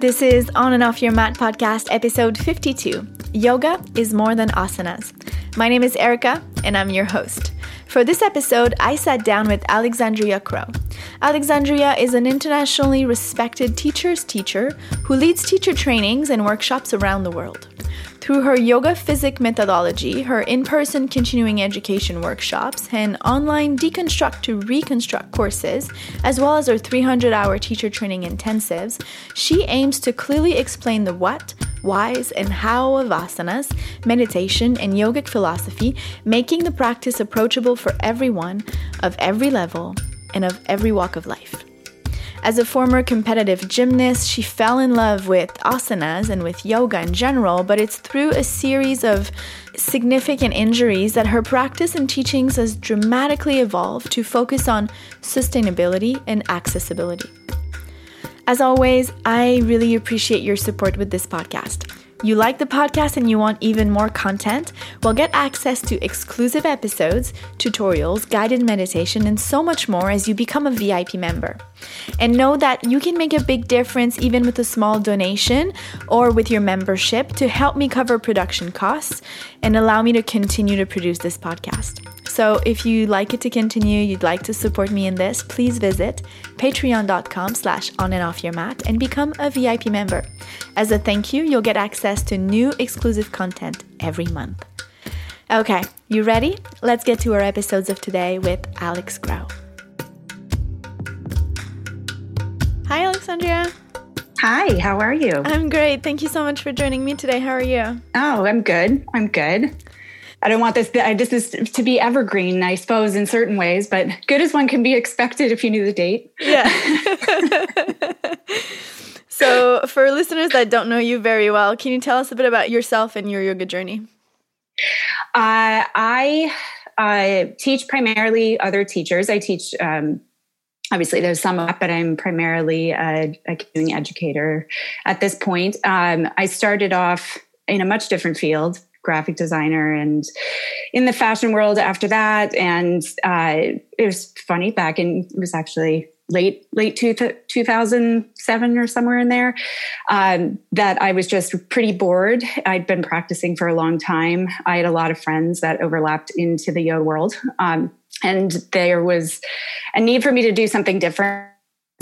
This is On and Off Your Mat podcast, episode 52 Yoga is More Than Asanas. My name is Erica, and I'm your host. For this episode, I sat down with Alexandria Crow. Alexandria is an internationally respected teacher's teacher who leads teacher trainings and workshops around the world. Through her Yoga Physics methodology, her in person continuing education workshops, and online deconstruct to reconstruct courses, as well as her 300 hour teacher training intensives, she aims to clearly explain the what, whys, and how of asanas, meditation, and yogic philosophy, making the practice approachable for everyone of every level and of every walk of life. As a former competitive gymnast, she fell in love with asanas and with yoga in general, but it's through a series of significant injuries that her practice and teachings has dramatically evolved to focus on sustainability and accessibility. As always, I really appreciate your support with this podcast. You like the podcast and you want even more content? Well, get access to exclusive episodes, tutorials, guided meditation, and so much more as you become a VIP member. And know that you can make a big difference even with a small donation or with your membership to help me cover production costs and allow me to continue to produce this podcast. So if you like it to continue, you'd like to support me in this, please visit patreon.com slash on and off your mat and become a VIP member. As a thank you, you'll get access to new exclusive content every month. Okay, you ready? Let's get to our episodes of today with Alex Crow. Hi, Alexandria. Hi, how are you? I'm great. Thank you so much for joining me today. How are you? Oh, I'm good. I'm good. I don't want this. I just this to be evergreen, I suppose, in certain ways, but good as one can be expected if you knew the date. Yeah. so, for listeners that don't know you very well, can you tell us a bit about yourself and your yoga journey? Uh, I I teach primarily other teachers. I teach. Um, obviously, there's some, but I'm primarily a, a continuing educator at this point. Um, I started off in a much different field graphic designer and in the fashion world after that. And uh, it was funny back in, it was actually late, late two, 2007 or somewhere in there, um, that I was just pretty bored. I'd been practicing for a long time. I had a lot of friends that overlapped into the yoga world. Um, and there was a need for me to do something different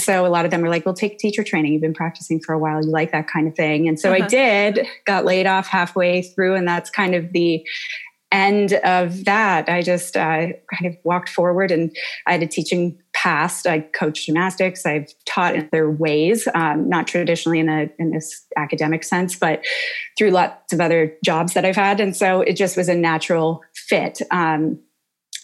so a lot of them were like, well, take teacher training. You've been practicing for a while. You like that kind of thing. And so uh-huh. I did, got laid off halfway through. And that's kind of the end of that. I just uh, kind of walked forward and I had a teaching past. I coached gymnastics. I've taught in other ways, um, not traditionally in a in this academic sense, but through lots of other jobs that I've had. And so it just was a natural fit. Um,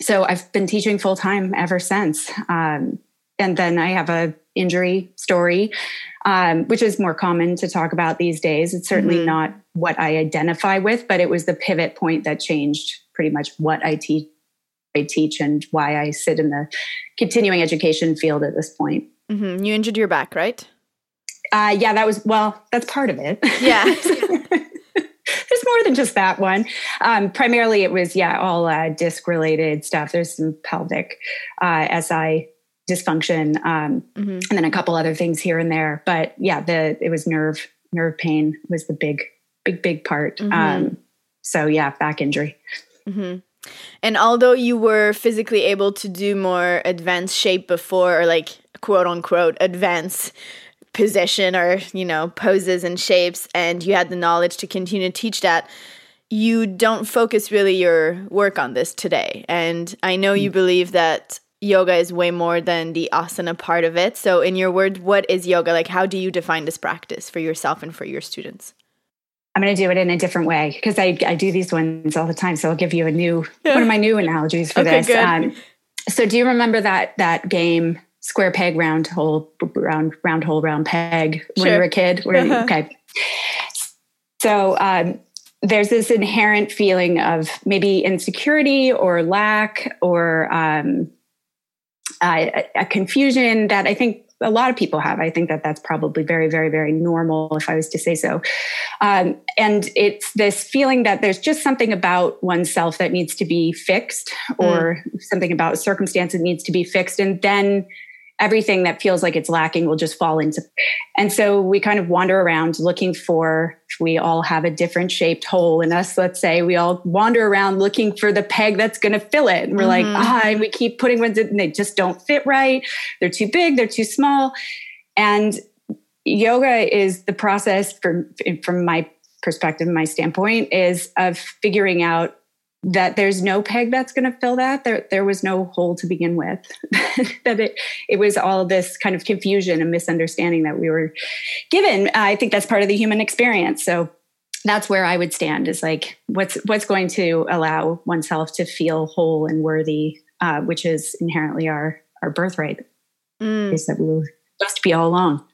so I've been teaching full time ever since. Um, and then I have a injury story, um, which is more common to talk about these days. It's certainly mm-hmm. not what I identify with, but it was the pivot point that changed pretty much what I teach. I teach and why I sit in the continuing education field at this point. Mm-hmm. You injured your back, right? Uh, yeah, that was well. That's part of it. Yeah. There's more than just that one. Um, primarily, it was yeah, all uh, disc related stuff. There's some pelvic uh, SI dysfunction, um, mm-hmm. and then a couple other things here and there. But yeah, the it was nerve nerve pain was the big big big part. Mm-hmm. Um, so yeah, back injury. Mm-hmm. And although you were physically able to do more advanced shape before, or like quote unquote advanced position or you know poses and shapes, and you had the knowledge to continue to teach that you don't focus really your work on this today. And I know you mm. believe that yoga is way more than the asana part of it. So, in your words, what is yoga? Like, how do you define this practice for yourself and for your students? I'm going to do it in a different way because I, I do these ones all the time. So I'll give you a new yeah. one of my new analogies for okay, this. Um, so do you remember that that game square peg round hole round round hole round peg when you were a kid? Uh-huh. Okay. So um, there's this inherent feeling of maybe insecurity or lack or um, uh, a, confusion that I think a lot of people have. I think that that's probably very, very, very normal, if I was to say so. Um, and it's this feeling that there's just something about oneself that needs to be fixed, or mm. something about circumstance that needs to be fixed, and then everything that feels like it's lacking will just fall into. And so we kind of wander around looking for, we all have a different shaped hole in us, let's say, we all wander around looking for the peg that's going to fill it. And we're mm-hmm. like, ah, and we keep putting ones in, and they just don't fit right. They're too big, they're too small. And yoga is the process from, from my perspective, my standpoint is of figuring out that there's no peg that's going to fill that. There, there was no hole to begin with. that it, it was all this kind of confusion and misunderstanding that we were given. I think that's part of the human experience. So that's where I would stand. Is like what's what's going to allow oneself to feel whole and worthy, uh, which is inherently our our birthright. Mm. Is that we were supposed to be all along.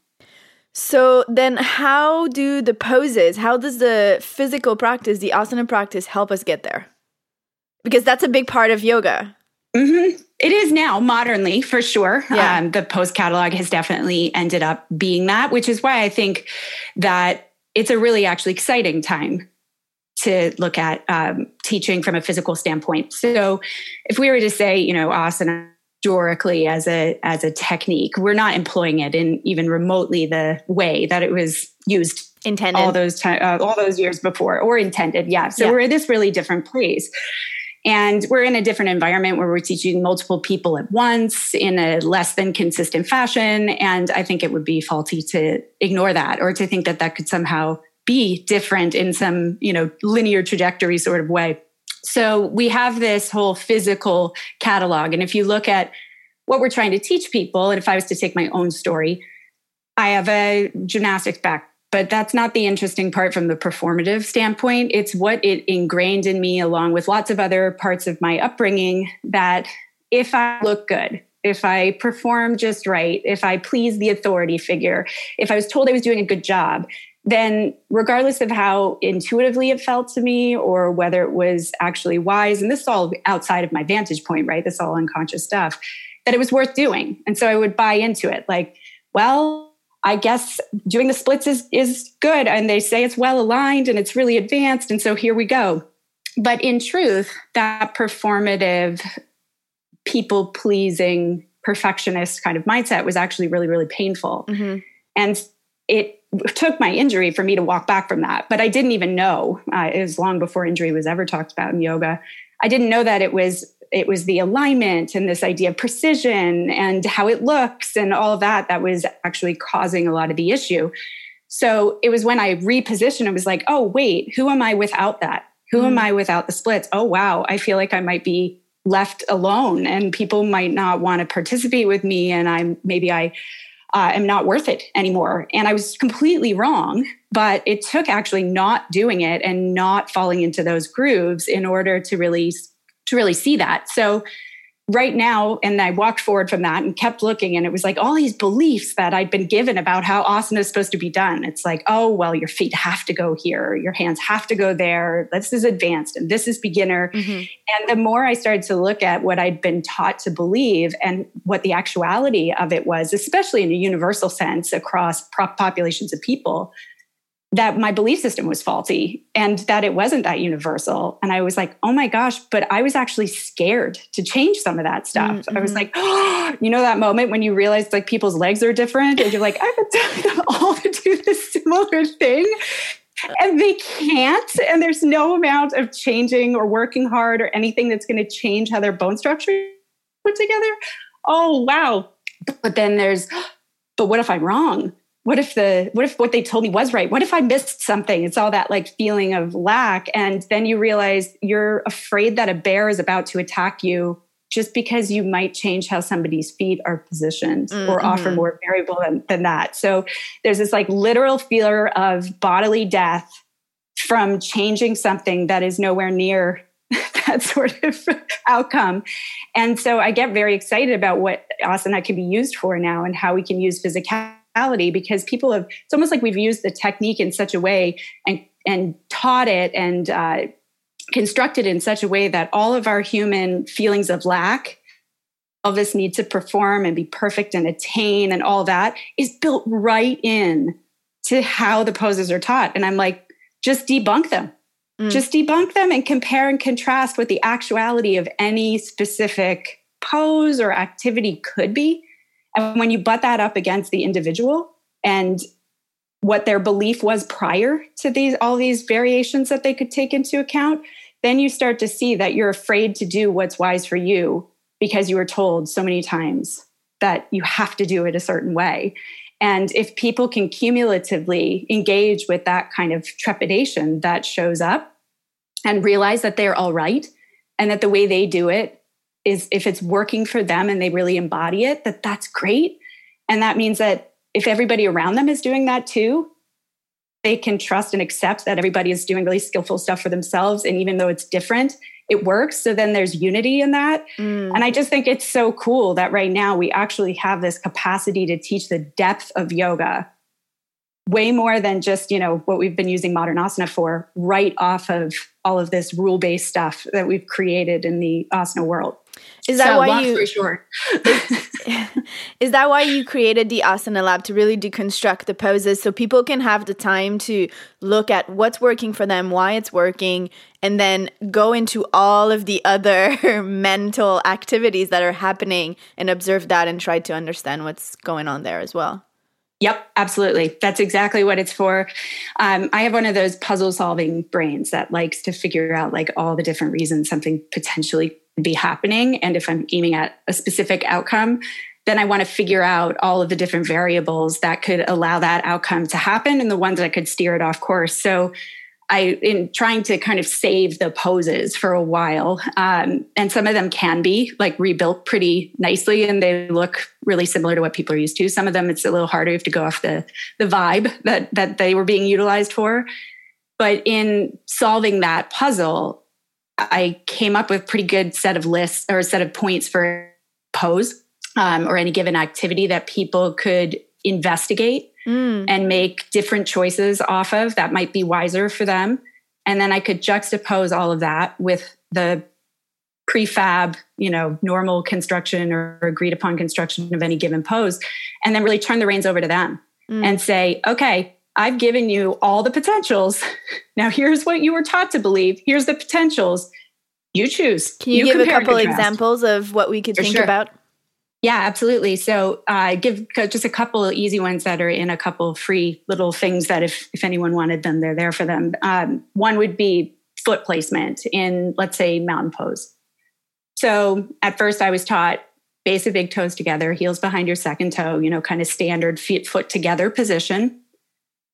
So then how do the poses, how does the physical practice, the asana practice help us get there? Because that's a big part of yoga. Mm-hmm. It is now modernly for sure. Yeah. Um, the pose catalog has definitely ended up being that, which is why I think that it's a really actually exciting time to look at um, teaching from a physical standpoint. So, if we were to say, you know, asana historically as a as a technique, we're not employing it in even remotely the way that it was used intended all those time uh, all those years before, or intended. Yeah. So yeah. we're in this really different place. And we're in a different environment where we're teaching multiple people at once in a less than consistent fashion. And I think it would be faulty to ignore that or to think that that could somehow be different in some, you know, linear trajectory sort of way. So we have this whole physical catalog. And if you look at what we're trying to teach people, and if I was to take my own story, I have a gymnastics back but that's not the interesting part from the performative standpoint. It's what it ingrained in me, along with lots of other parts of my upbringing, that if I look good, if I perform just right, if I please the authority figure, if I was told I was doing a good job, then regardless of how intuitively it felt to me or whether it was actually wise, and this is all outside of my vantage point, right? This is all unconscious stuff, that it was worth doing. And so I would buy into it like, well, I guess doing the splits is is good and they say it's well aligned and it's really advanced and so here we go. But in truth, that performative people pleasing perfectionist kind of mindset was actually really really painful. Mm-hmm. And it took my injury for me to walk back from that, but I didn't even know. Uh, it was long before injury was ever talked about in yoga. I didn't know that it was it was the alignment and this idea of precision and how it looks and all of that that was actually causing a lot of the issue. So it was when I repositioned, it was like, oh, wait, who am I without that? Who mm. am I without the splits? Oh, wow, I feel like I might be left alone and people might not want to participate with me. And I'm maybe I uh, am not worth it anymore. And I was completely wrong, but it took actually not doing it and not falling into those grooves in order to really to really see that. So right now, and I walked forward from that and kept looking, and it was like all these beliefs that I'd been given about how asana is supposed to be done. It's like, oh, well, your feet have to go here, your hands have to go there. This is advanced and this is beginner. Mm-hmm. And the more I started to look at what I'd been taught to believe and what the actuality of it was, especially in a universal sense across populations of people, that my belief system was faulty and that it wasn't that universal. And I was like, oh my gosh, but I was actually scared to change some of that stuff. Mm-hmm. I was like, oh, you know, that moment when you realize like people's legs are different and you're like, I've been telling them all to do this similar thing. And they can't. And there's no amount of changing or working hard or anything that's going to change how their bone structure put together. Oh, wow. But then there's, but what if I'm wrong? What if the what if what they told me was right what if i missed something it's all that like feeling of lack and then you realize you're afraid that a bear is about to attack you just because you might change how somebody's feet are positioned mm-hmm. or offer more variable than, than that so there's this like literal fear of bodily death from changing something that is nowhere near that sort of outcome. And so I get very excited about what asana can be used for now and how we can use physicality because people have it's almost like we've used the technique in such a way and and taught it and uh, constructed in such a way that all of our human feelings of lack all this need to perform and be perfect and attain and all that is built right in to how the poses are taught. And i'm like just debunk them. Mm. just debunk them and compare and contrast what the actuality of any specific pose or activity could be And when you butt that up against the individual and what their belief was prior to these all these variations that they could take into account, then you start to see that you're afraid to do what's wise for you because you were told so many times that you have to do it a certain way. And if people can cumulatively engage with that kind of trepidation that shows up and realize that they're all right and that the way they do it is if it's working for them and they really embody it, that that's great. And that means that if everybody around them is doing that too, they can trust and accept that everybody is doing really skillful stuff for themselves. And even though it's different, it works. So then there's unity in that. Mm. And I just think it's so cool that right now we actually have this capacity to teach the depth of yoga way more than just, you know, what we've been using modern asana for right off of all of this rule-based stuff that we've created in the asana world. Is that so, why you short. is that why you created the Asana Lab to really deconstruct the poses so people can have the time to look at what's working for them, why it's working, and then go into all of the other mental activities that are happening and observe that and try to understand what's going on there as well? Yep, absolutely. That's exactly what it's for. Um, I have one of those puzzle solving brains that likes to figure out like all the different reasons something potentially be happening. And if I'm aiming at a specific outcome, then I want to figure out all of the different variables that could allow that outcome to happen and the ones that could steer it off course. So I, in trying to kind of save the poses for a while, um, and some of them can be like rebuilt pretty nicely, and they look really similar to what people are used to. Some of them it's a little harder. You have to go off the the vibe that that they were being utilized for. But in solving that puzzle, I came up with pretty good set of lists or a set of points for pose um, or any given activity that people could investigate mm. and make different choices off of that might be wiser for them. And then I could juxtapose all of that with the prefab, you know, normal construction or agreed upon construction of any given pose, and then really turn the reins over to them mm. and say, okay, I've given you all the potentials. Now, here's what you were taught to believe. Here's the potentials. You choose. Can you, you give a couple examples of what we could For think sure. about? Yeah, absolutely. So, uh, give just a couple of easy ones that are in a couple free little things that if if anyone wanted them, they're there for them. Um, one would be foot placement in, let's say, mountain pose. So, at first, I was taught base of big toes together, heels behind your second toe. You know, kind of standard feet foot together position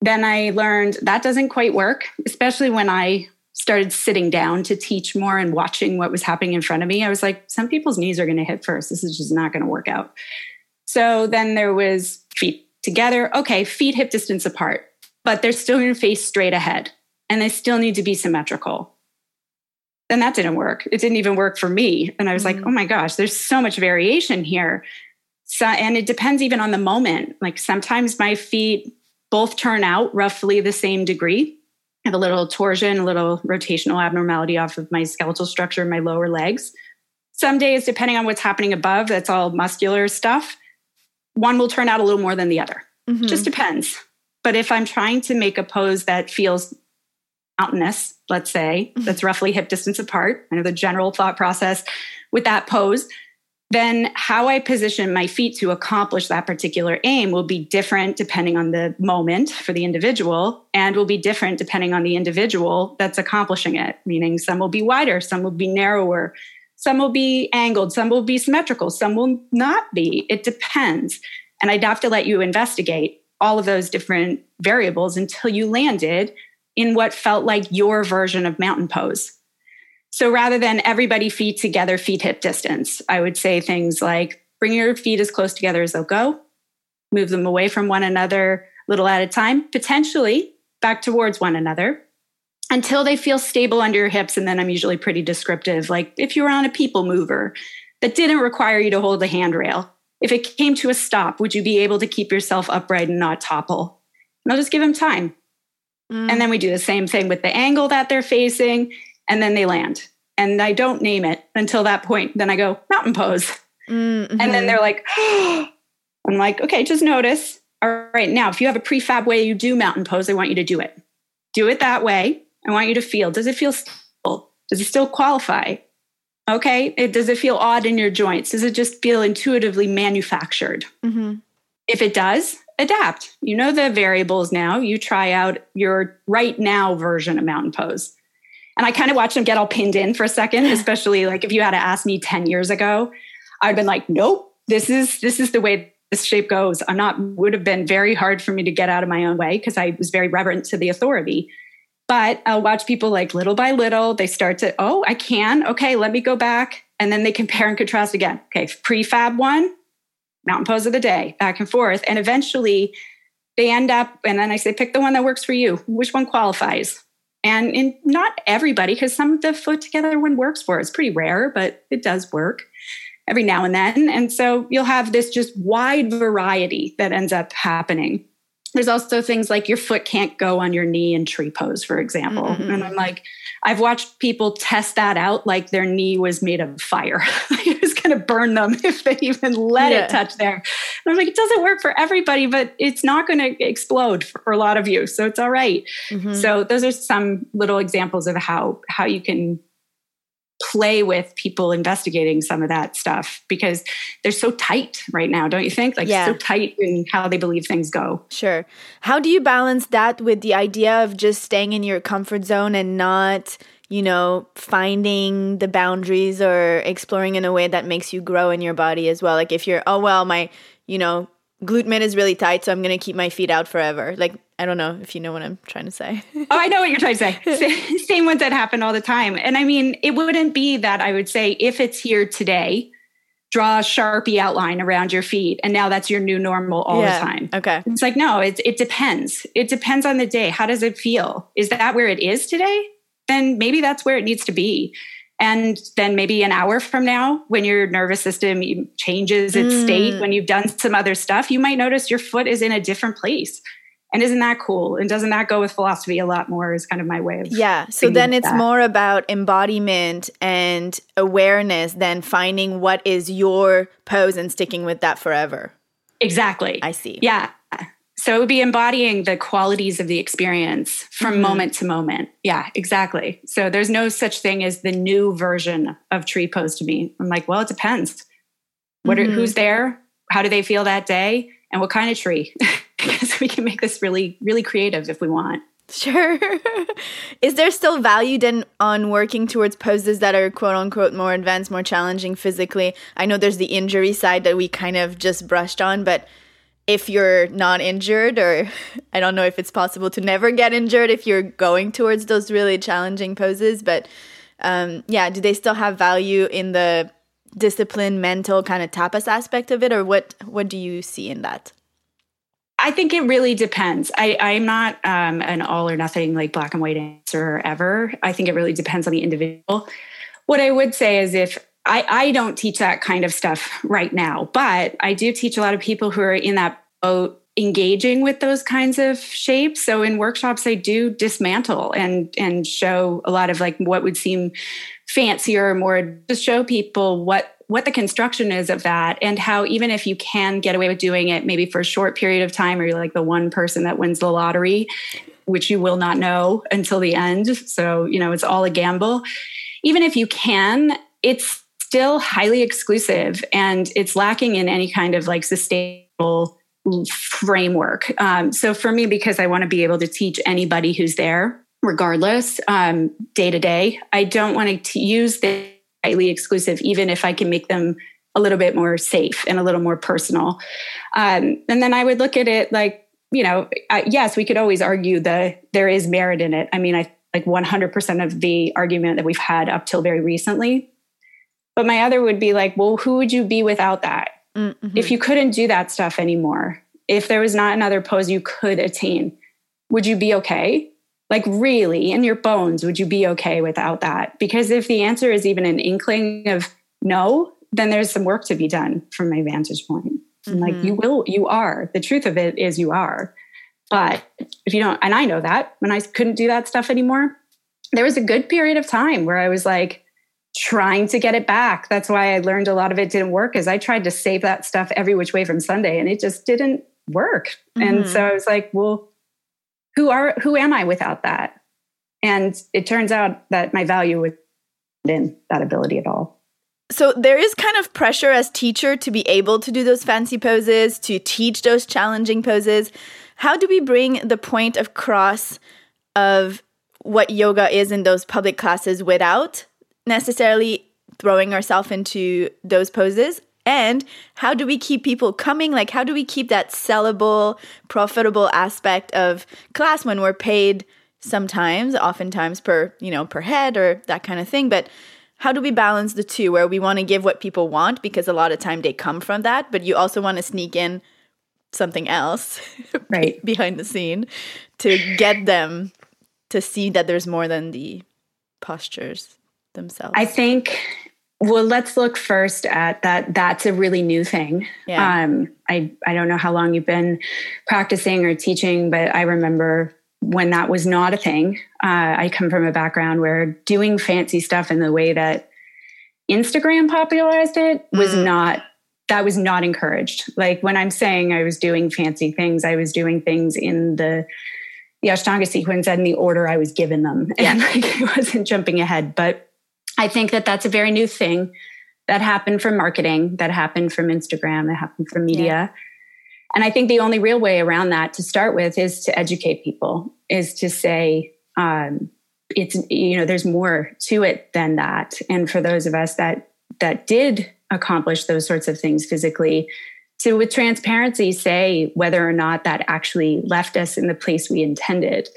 then I learned that doesn't quite work, especially when I started sitting down to teach more and watching what was happening in front of me. I was like, some people's knees are going to hit first. This is just not going to work out. So then there was feet together. Okay, feet hip distance apart, but they're still going to face straight ahead and they still need to be symmetrical. Then that didn't work. It didn't even work for me. And I was mm-hmm. like, oh my gosh, there's so much variation here. So, and it depends even on the moment. Like sometimes my feet both turn out roughly the same degree. I have a little torsion, a little rotational abnormality off of my skeletal structure in my lower legs. Some days, depending on what's happening above, that's all muscular stuff. One will turn out a little more than the other. Mm-hmm. Just depends. But if I'm trying to make a pose that feels mountainous, let's say, mm-hmm. that's roughly hip distance apart, I know the general thought process with that pose, then how I position my feet to accomplish that particular aim will be different depending on the moment for the individual and will be different depending on the individual that's accomplishing it. Meaning, some will be wider, some will be narrower, some will be angled, some will be symmetrical, some will not be. It depends. And I'd have to let you investigate all of those different variables until you landed in what felt like your version of mountain pose. So rather than everybody feet together, feet hip distance, I would say things like bring your feet as close together as they'll go, move them away from one another little at a time, potentially back towards one another until they feel stable under your hips. And then I'm usually pretty descriptive. Like if you were on a people mover that didn't require you to hold the handrail, if it came to a stop, would you be able to keep yourself upright and not topple? And I'll just give them time. Mm. And then we do the same thing with the angle that they're facing and then they land. And I don't name it until that point. Then I go, mountain pose. Mm-hmm. And then they're like, oh. I'm like, okay, just notice. All right, now, if you have a prefab way you do mountain pose, I want you to do it. Do it that way. I want you to feel. Does it feel stable? Does it still qualify? Okay. It, does it feel odd in your joints? Does it just feel intuitively manufactured? Mm-hmm. If it does, adapt. You know the variables now. You try out your right now version of mountain pose. And I kind of watched them get all pinned in for a second, especially like if you had to ask me 10 years ago, I'd been like, nope, this is this is the way this shape goes. I'm not would have been very hard for me to get out of my own way because I was very reverent to the authority. But I'll watch people like little by little, they start to, oh, I can. Okay, let me go back. And then they compare and contrast again. Okay, prefab one, mountain pose of the day, back and forth. And eventually they end up, and then I say, pick the one that works for you. Which one qualifies? And in not everybody, because some of the foot together one works for. It's pretty rare, but it does work every now and then. And so you'll have this just wide variety that ends up happening. There's also things like your foot can't go on your knee in tree pose, for example. Mm-hmm. And I'm like, I've watched people test that out like their knee was made of fire. it was going to burn them if they even let yeah. it touch there. And I'm like, it doesn't work for everybody, but it's not going to explode for a lot of you. So it's all right. mm-hmm. So those are some little examples of how how you can play with people investigating some of that stuff because they're so tight right now, don't you think? Like yeah. so tight in how they believe things go. Sure. How do you balance that with the idea of just staying in your comfort zone and not, you know, finding the boundaries or exploring in a way that makes you grow in your body as well? Like if you're, oh well, my, you know, glute med is really tight, so I'm gonna keep my feet out forever. Like I don't know if you know what I'm trying to say. oh, I know what you're trying to say. Same ones that happen all the time. And I mean, it wouldn't be that I would say if it's here today, draw a sharpie outline around your feet, and now that's your new normal all yeah. the time. Okay. It's like no, it it depends. It depends on the day. How does it feel? Is that where it is today? Then maybe that's where it needs to be. And then maybe an hour from now, when your nervous system changes its mm. state, when you've done some other stuff, you might notice your foot is in a different place. And isn't that cool? And doesn't that go with philosophy a lot more? Is kind of my way of. Yeah. So then it's that. more about embodiment and awareness than finding what is your pose and sticking with that forever. Exactly. I see. Yeah. So it would be embodying the qualities of the experience from mm-hmm. moment to moment. Yeah, exactly. So there's no such thing as the new version of tree pose to me. I'm like, well, it depends. What mm-hmm. are, who's there? How do they feel that day? And what kind of tree? because we can make this really, really creative if we want. Sure. Is there still value then on working towards poses that are quote unquote more advanced, more challenging physically? I know there's the injury side that we kind of just brushed on, but if you're not injured, or I don't know if it's possible to never get injured if you're going towards those really challenging poses, but um, yeah, do they still have value in the discipline, mental kind of tapas aspect of it, or what? What do you see in that? I think it really depends. I, I'm not um, an all or nothing like black and white answer ever. I think it really depends on the individual. What I would say is if I, I don't teach that kind of stuff right now, but I do teach a lot of people who are in that boat engaging with those kinds of shapes. So in workshops, I do dismantle and and show a lot of like what would seem fancier, or more to show people what what the construction is of that and how even if you can get away with doing it maybe for a short period of time or you're like the one person that wins the lottery which you will not know until the end so you know it's all a gamble even if you can it's still highly exclusive and it's lacking in any kind of like sustainable framework. Um, so for me, because I want to be able to teach anybody who's there, regardless, um, day to day, I don't want to use the highly exclusive, even if I can make them a little bit more safe and a little more personal. Um, and then I would look at it like, you know, yes, we could always argue that there is merit in it. I mean, I like 100% of the argument that we've had up till very recently but my other would be like, well, who would you be without that? Mm-hmm. If you couldn't do that stuff anymore, if there was not another pose you could attain, would you be okay? Like, really, in your bones, would you be okay without that? Because if the answer is even an inkling of no, then there's some work to be done from my vantage point. Mm-hmm. Like, you will, you are. The truth of it is, you are. But if you don't, and I know that when I couldn't do that stuff anymore, there was a good period of time where I was like, trying to get it back. That's why I learned a lot of it didn't work is I tried to save that stuff every which way from Sunday and it just didn't work. Mm-hmm. And so I was like, well, who are who am I without that? And it turns out that my value was in that ability at all. so there is kind of pressure as teacher to be able to do those fancy poses, to teach those challenging poses. How do we bring the point across of what yoga is in those public classes without necessarily throwing ourselves into those poses? And how do we keep people coming? Like, how do we keep that sellable, profitable aspect of class when we're paid sometimes, oftentimes per, you know, per head or that kind of thing? But how do we balance the two where we want to give what people want because a lot of time they come from that, but you also want to sneak in something else right behind the scene to get them to see that there's more than the postures themselves. I think well let's look first at that that's a really new thing yeah. um, I, I don't know how long you've been practicing or teaching but i remember when that was not a thing. Uh, I come from a background where doing fancy stuff in the way that Instagram popularized it was mm. not that was not encouraged. Like when I'm saying I was doing fancy things, I was doing things in the the Ashtanga sequence and the order I was given them, yeah. and like I wasn't jumping ahead. But I think that that's a very new thing that happened from marketing, that happened from Instagram, that happened from media. Yeah. And I think the only real way around that to start with is to educate people, is to say, um, it's you know there's more to it than that and for those of us that that did accomplish those sorts of things physically to with transparency say whether or not that actually left us in the place we intended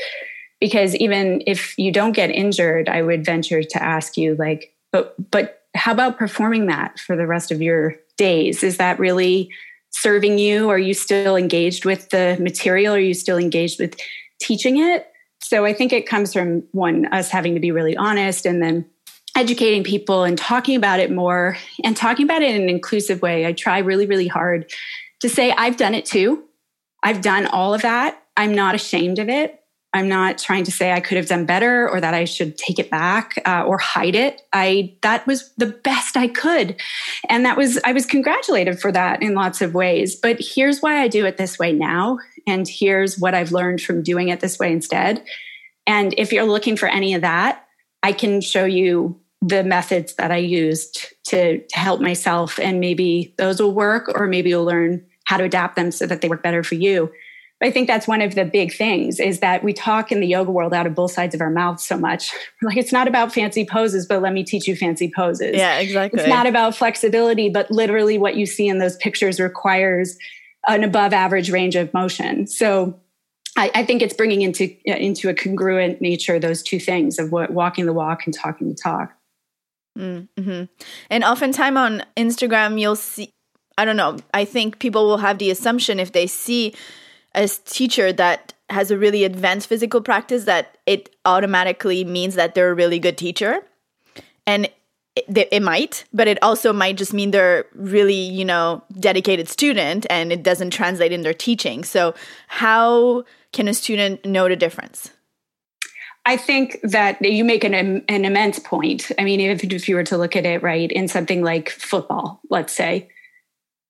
because even if you don't get injured i would venture to ask you like but but how about performing that for the rest of your days is that really serving you? Are you still engaged with the material? Are you still engaged with teaching it? So I think it comes from one, us having to be really honest and then educating people and talking about it more and talking about it in an inclusive way. I try really, really hard to say, I've done it too. I've done all of that. I'm not ashamed of it. I'm not trying to say I could have done better or that I should take it back uh, or hide it. I that was the best I could, and that was I was congratulated for that in lots of ways. But here's why I do it this way now, and here's what I've learned from doing it this way instead. And if you're looking for any of that, I can show you the methods that I used to, to help myself, and maybe those will work, or maybe you'll learn how to adapt them so that they work better for you. I think that's one of the big things is that we talk in the yoga world out of both sides of our mouths so much. Like it's not about fancy poses, but let me teach you fancy poses. Yeah, exactly. It's not about flexibility, but literally what you see in those pictures requires an above average range of motion. So I, I think it's bringing into into a congruent nature those two things of what walking the walk and talking the talk. Mm-hmm. And oftentimes on Instagram, you'll see. I don't know. I think people will have the assumption if they see a teacher that has a really advanced physical practice that it automatically means that they're a really good teacher. And it, it, might but it also might just mean they're really you know dedicated student and it doesn't translate in their teaching. So how can a student know the difference? I think that you make an, an immense point. I mean, if, if you were to look at it right in something like football, let's say,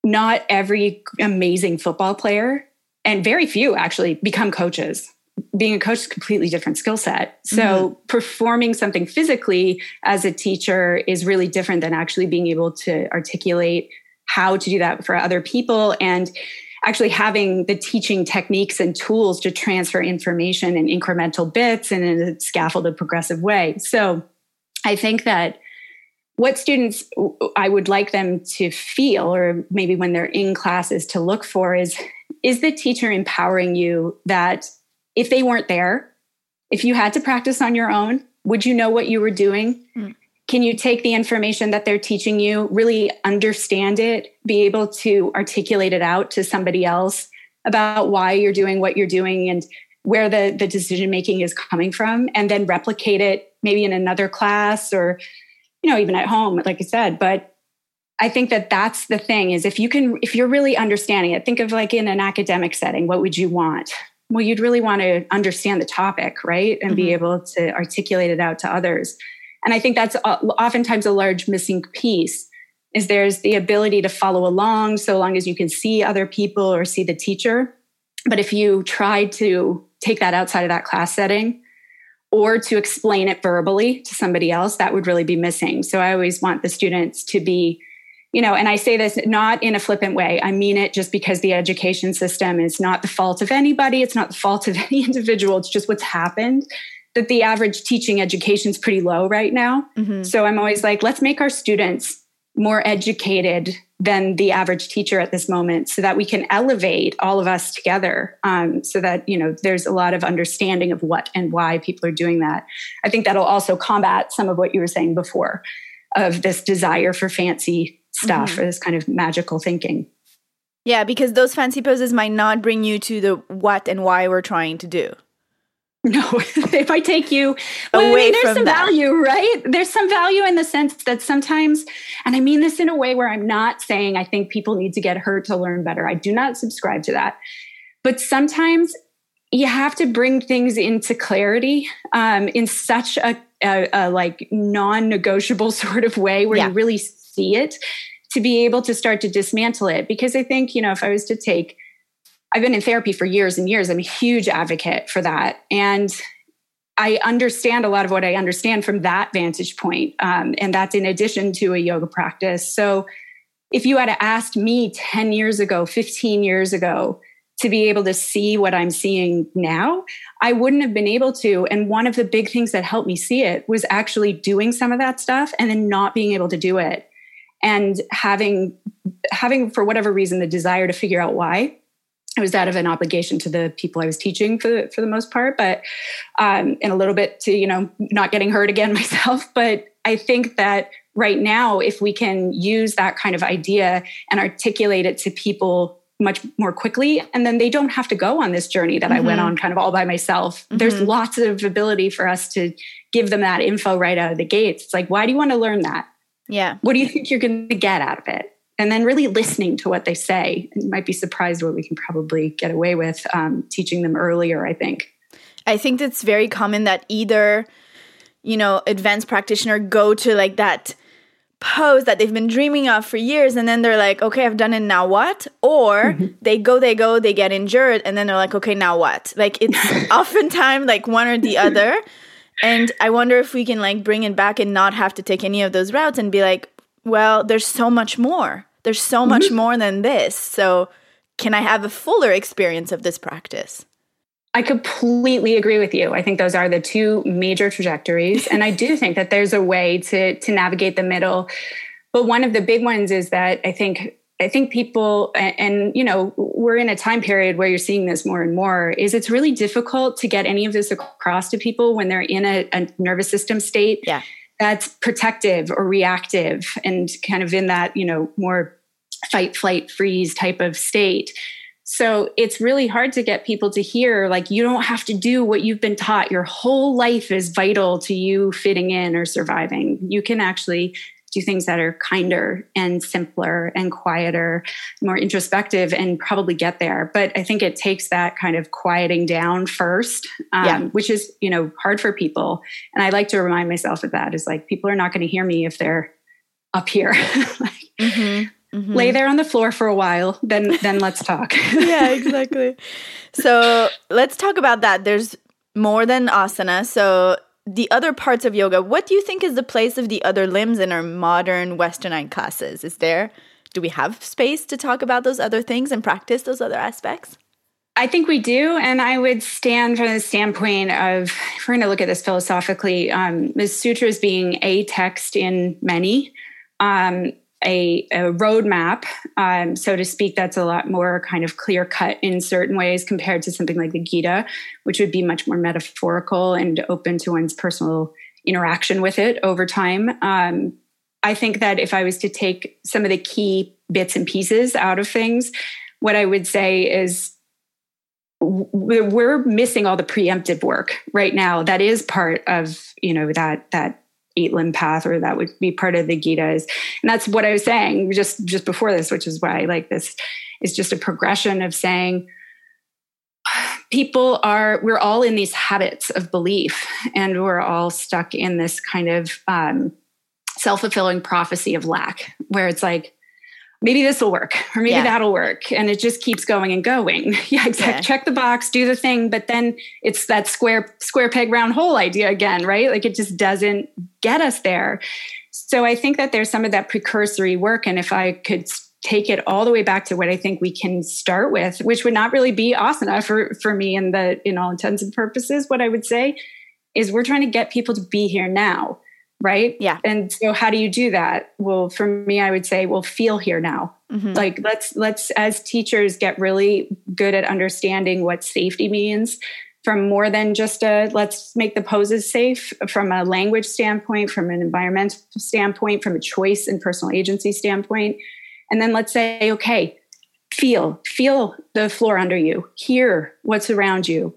not every amazing football player and very few actually become coaches being a coach is a completely different skill set. So mm-hmm. performing something physically as a teacher is really different than actually being able to articulate how to do that for other people and actually having the teaching techniques and tools to transfer information in incremental bits and in a scaffolded progressive way. So I think that what students I would like them to feel, or maybe when they're in classes to look for, is is the teacher empowering you that if they weren't there, if you had to practice on your own, would you know what you were doing? Mm. Can you take the information that they're teaching you, really understand it, be able to articulate it out to somebody else about why you're doing what you're doing and where the, the decision making is coming from, and then replicate it maybe in another class or, you know, even at home, like I said. But I think that that's the thing is if you can, if you're really understanding it, think of like in an academic setting, what would you want? Well, you'd really want to understand the topic, right? And mm-hmm. be able to articulate it out to others. And I think that's oftentimes a large missing piece is there's the ability to follow along so long as you can see other people or see the teacher. But if you try to take that outside of that class setting, or to explain it verbally to somebody else, that would really be missing. So I always want the students to be, you know, and I say this not in a flippant way. I mean it just because the education system is not the fault of anybody, it's not the fault of any individual, it's just what's happened. That the average teaching education is pretty low right now. Mm-hmm. So I'm always like, let's make our students more educated than the average teacher at this moment so that we can elevate all of us together um, so that you know there's a lot of understanding of what and why people are doing that i think that'll also combat some of what you were saying before of this desire for fancy stuff mm-hmm. or this kind of magical thinking yeah because those fancy poses might not bring you to the what and why we're trying to do no, if I take you well, away I mean, there's from some that. value, right? There's some value in the sense that sometimes, and I mean this in a way where I'm not saying I think people need to get hurt to learn better. I do not subscribe to that. But sometimes you have to bring things into clarity um, in such a, a, a like non-negotiable sort of way where yeah. you really see it to be able to start to dismantle it. Because I think, you know, if I was to take I've been in therapy for years and years. I'm a huge advocate for that. And I understand a lot of what I understand from that vantage point. Um, and that's in addition to a yoga practice. So if you had asked me 10 years ago, 15 years ago, to be able to see what I'm seeing now, I wouldn't have been able to. And one of the big things that helped me see it was actually doing some of that stuff and then not being able to do it and having having for whatever reason the desire to figure out why it was out of an obligation to the people I was teaching for the, for the most part, but um, and a little bit to you know not getting hurt again myself. But I think that right now, if we can use that kind of idea and articulate it to people much more quickly, and then they don't have to go on this journey that mm-hmm. I went mm-hmm. on kind of all by myself. Mm-hmm. There's lots of ability for us to give them that info right out of the gates. It's like, why do you want to learn that? Yeah. What do you think you're going to get out of it? and then really listening to what they say. And you might be surprised what we can probably get away with um, teaching them earlier, I think. I think it's very common that either, you know, advanced practitioner go to like that pose that they've been dreaming of for years and then they're like okay i've done it now what or mm-hmm. they go they go they get injured and then they're like okay now what like it's oftentimes like one or the other and i wonder if we can like bring it back and not have to take any of those routes and be like well there's so much more there's so much mm-hmm. more than this. So, can I have a fuller experience of this practice? I completely agree with you. I think those are the two major trajectories. and I do think that there's a way to, to navigate the middle. But one of the big ones is that I think I think people, and, and, you know, we're in a time period where you're seeing this more and more, is it's really difficult to get any of this across to people when they're in a, a nervous system state. Yeah that's protective or reactive and kind of in that, you know, more fight, flight, freeze type of state. So it's really hard to get people to hear like you don't have to do what you've been taught. Your whole life is vital to you fitting in or surviving. You can actually do things that are kinder and simpler and quieter, more introspective, and probably get there. But I think it takes that kind of quieting down first, um, yeah. which is you know hard for people. And I like to remind myself of that is like people are not going to hear me if they're up here. like, mm-hmm. Mm-hmm. lay there on the floor for a while then then let's talk yeah exactly so let's talk about that there's more than asana so the other parts of yoga, what do you think is the place of the other limbs in our modern westernized classes? Is there, do we have space to talk about those other things and practice those other aspects? I think we do. And I would stand from the standpoint of, if we're going to look at this philosophically, um, the sutras being a text in many. Um, a, a roadmap, um, so to speak, that's a lot more kind of clear cut in certain ways compared to something like the Gita, which would be much more metaphorical and open to one's personal interaction with it over time. Um, I think that if I was to take some of the key bits and pieces out of things, what I would say is we're missing all the preemptive work right now that is part of you know that that limb path or that would be part of the Gita's. And that's what I was saying just just before this, which is why I like this, is just a progression of saying people are we're all in these habits of belief and we're all stuck in this kind of um, self-fulfilling prophecy of lack where it's like maybe this will work or maybe yeah. that'll work and it just keeps going and going yeah exactly yeah. check the box do the thing but then it's that square square peg round hole idea again right like it just doesn't get us there so i think that there's some of that precursory work and if i could take it all the way back to what i think we can start with which would not really be asana for for me in the in all intents and purposes what i would say is we're trying to get people to be here now right? Yeah. And so how do you do that? Well for me i would say well feel here now. Mm-hmm. like let's let's as teachers get really good at understanding what safety means from more than just a let's make the poses safe from a language standpoint from an environmental standpoint from a choice and personal agency standpoint. And then let's say okay feel feel the floor under you. Hear what's around you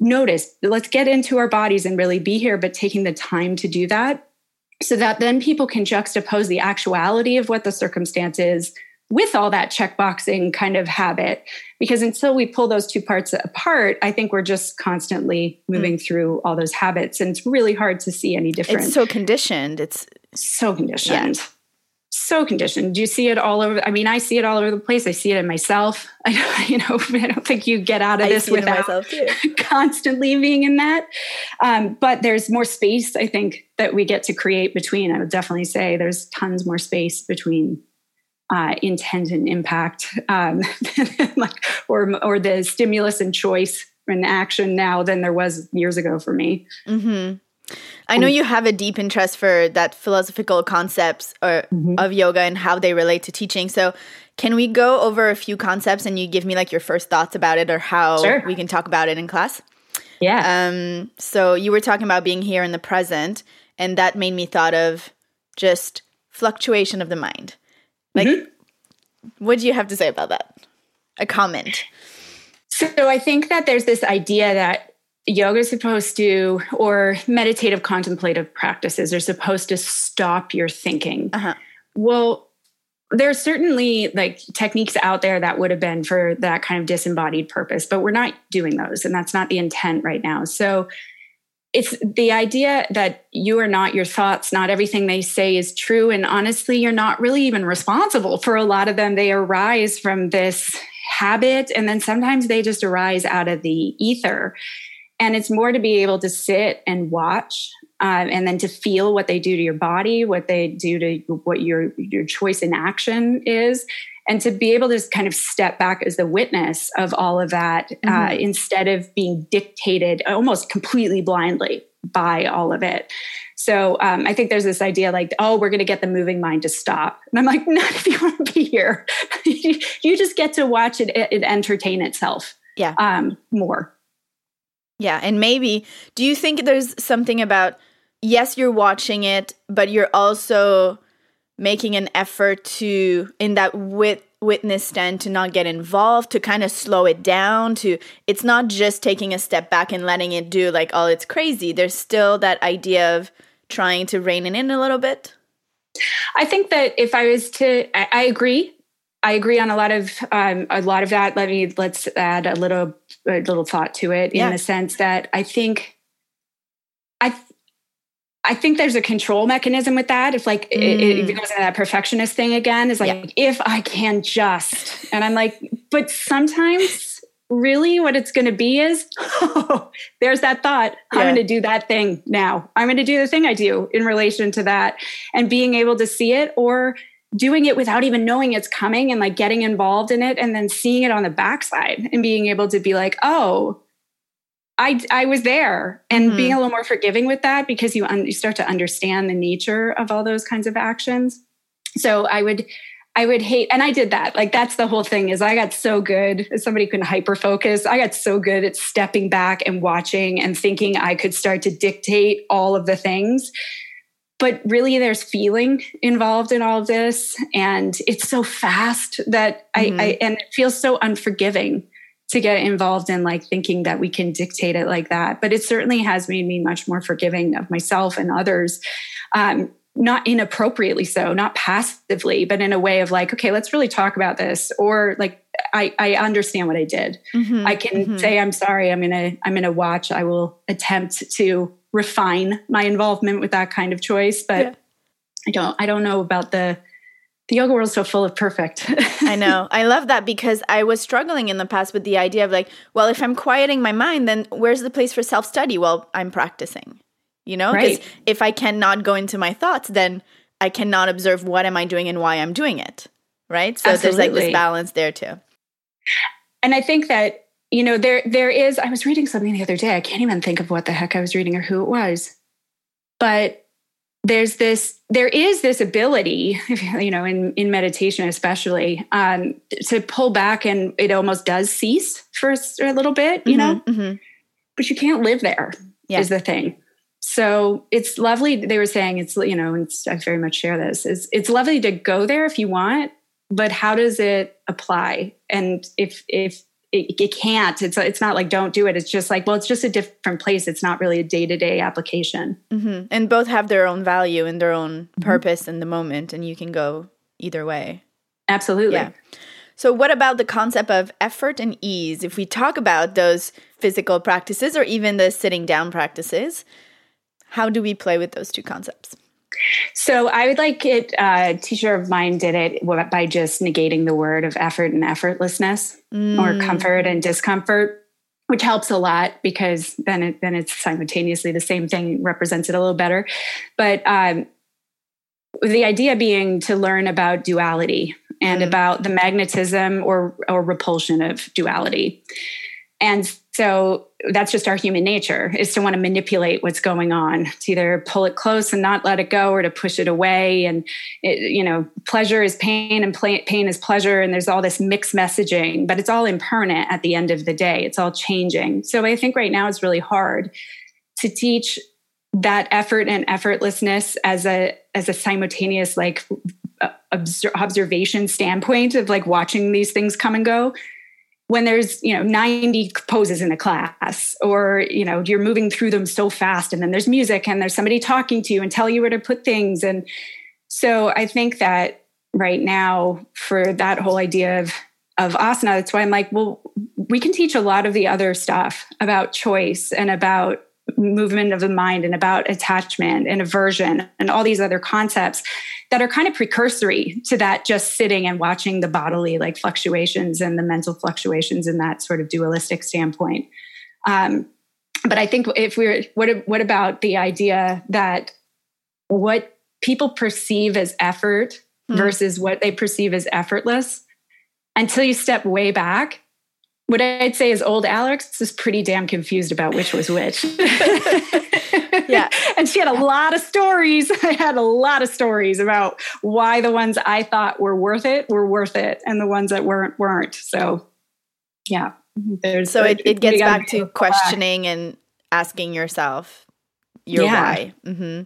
notice, let's get into our bodies and really be here, but taking the time to do that so that then people can juxtapose the actuality of what the circumstance is with all that checkboxing kind of habit. Because until we pull those two parts apart, I think we're just constantly moving mm. through all those habits. And it's really hard to see any difference. It's so conditioned. It's so conditioned. Yeah so conditioned. Do you see it all over? I mean, I see it all over the place. I see it in myself. I, you know, I don't think you get out of this without constantly being in that. Um, but there's more space, I think, that we get to create between. I would definitely say there's tons more space between uh, intent and impact, um, like, or or the stimulus and choice and action now than there was years ago for me. Mm-hmm. I know you have a deep interest for that philosophical concepts or, mm-hmm. of yoga and how they relate to teaching. So, can we go over a few concepts and you give me like your first thoughts about it or how sure. we can talk about it in class? Yeah. Um, so you were talking about being here in the present, and that made me thought of just fluctuation of the mind. Like, mm-hmm. what do you have to say about that? A comment. So I think that there's this idea that yoga is supposed to or meditative contemplative practices are supposed to stop your thinking. Uh-huh. well there's certainly like techniques out there that would have been for that kind of disembodied purpose but we're not doing those and that's not the intent right now. So it's the idea that you are not your thoughts not everything they say is true and honestly you're not really even responsible for a lot of them. They arise from this habit and then sometimes they just arise out of the ether and it's more to be able to sit and watch um, and then to feel what they do to your body what they do to what your your choice in action is and to be able to just kind of step back as the witness of all of that uh, mm-hmm. uh, instead of being dictated almost completely blindly by all of it. So um, i think there's this idea like oh we're going to get the moving mind to stop. And i'm like not if you want to be here. You just get to watch it, it entertain itself yeah. um, more yeah, and maybe do you think there's something about yes, you're watching it, but you're also making an effort to in that wit- witness stand to not get involved, to kind of slow it down, to it's not just taking a step back and letting it do like all it's crazy. There's still that idea of trying to rein it in a little bit. I think that if I was to I, I agree I agree on a lot of um, a lot of that. Let me let's add a little a little thought to it yeah. in the sense that I think I I think there's a control mechanism with that. If like mm. it, it, mm. goes into that perfectionist thing again, is like yeah. if I can just, and I'm like, but sometimes really what it's going to be is, oh, there's that thought. Yeah. I'm going to do that thing now. I'm going to do the thing I do in relation to that, and being able to see it or doing it without even knowing it's coming and like getting involved in it and then seeing it on the backside and being able to be like, oh, I, I was there and mm-hmm. being a little more forgiving with that because you, un- you start to understand the nature of all those kinds of actions. So I would, I would hate, and I did that. Like that's the whole thing is I got so good. Somebody couldn't hyper focus. I got so good at stepping back and watching and thinking I could start to dictate all of the things but really there's feeling involved in all of this. And it's so fast that mm-hmm. I, I and it feels so unforgiving to get involved in like thinking that we can dictate it like that. But it certainly has made me much more forgiving of myself and others um, not inappropriately so not passively but in a way of like okay let's really talk about this. Or like i i understand what i did mm-hmm, i can mm-hmm. say i'm sorry i'm gonna i'm gonna watch i will attempt to refine my involvement with that kind of choice but yeah. i don't i don't know about the the yoga world's so full of perfect. I know. I love that because I was struggling in the past with the idea of like, well, if I'm quieting my mind, then where's the place for self study? Well, I'm practicing, you know? Because right. if I cannot go into my thoughts, then I cannot observe what am I doing and why I'm doing it. Right. So Absolutely. there's like this balance there too. And I think that, you know, there there is, I was reading something the other day. I can't even think of what the heck I was reading or who it was. But there's this there is this ability you know in in meditation especially um to pull back and it almost does cease for a little bit you mm-hmm, know mm-hmm. but you can't live there yeah. is the thing so it's lovely they were saying it's you know and i very much share this is it's lovely to go there if you want but how does it apply and if if it, it, can't. It's it's not like don't do it. It's just like well, it's just a different place. It's not really a day to day application. Mm-hmm. And both have their own value and their own mm-hmm. purpose in the moment, and you can go either way. Absolutely. Yeah. So, what about the concept of effort and ease? If we talk about those physical practices or even the sitting down practices, how do we play with those two concepts? So I would like it. Uh, a teacher of mine did it by just negating the word of effort and effortlessness, mm. or comfort and discomfort, which helps a lot because then it, then it's simultaneously the same thing, represents it a little better. But um, the idea being to learn about duality and mm. about the magnetism or or repulsion of duality, and so that's just our human nature is to want to manipulate what's going on to either pull it close and not let it go or to push it away. And it, you know pleasure is pain and pain is pleasure and there's all this mixed messaging but it's all impermanent at the end of the day. It's all changing. So i think right now it's really hard to teach that effort and effortlessness as a as a simultaneous like observation standpoint of like watching these things come and go when there's you know 90 poses in a class or you know you're moving through them so fast and then there's music and there's somebody talking to you and tell you where to put things. And so i think that right now for that whole idea of of asana that's why i'm like well we can teach a lot of the other stuff about choice and about movement of the mind and about attachment and aversion and all these other concepts that are kind of precursory to that just sitting and watching the bodily like fluctuations and the mental fluctuations in that sort of dualistic standpoint um, but i think if we're what what about the idea that what people perceive as effort mm-hmm. versus what they perceive as effortless until you step way back what I'd say is old Alex is pretty damn confused about which was which. yeah. and she had a lot of stories. I had a lot of stories about why the ones I thought were worth it were worth it and the ones that weren't weren't. So yeah. There's so it, it gets back to questioning back. and asking yourself your yeah. why. Mm-hmm.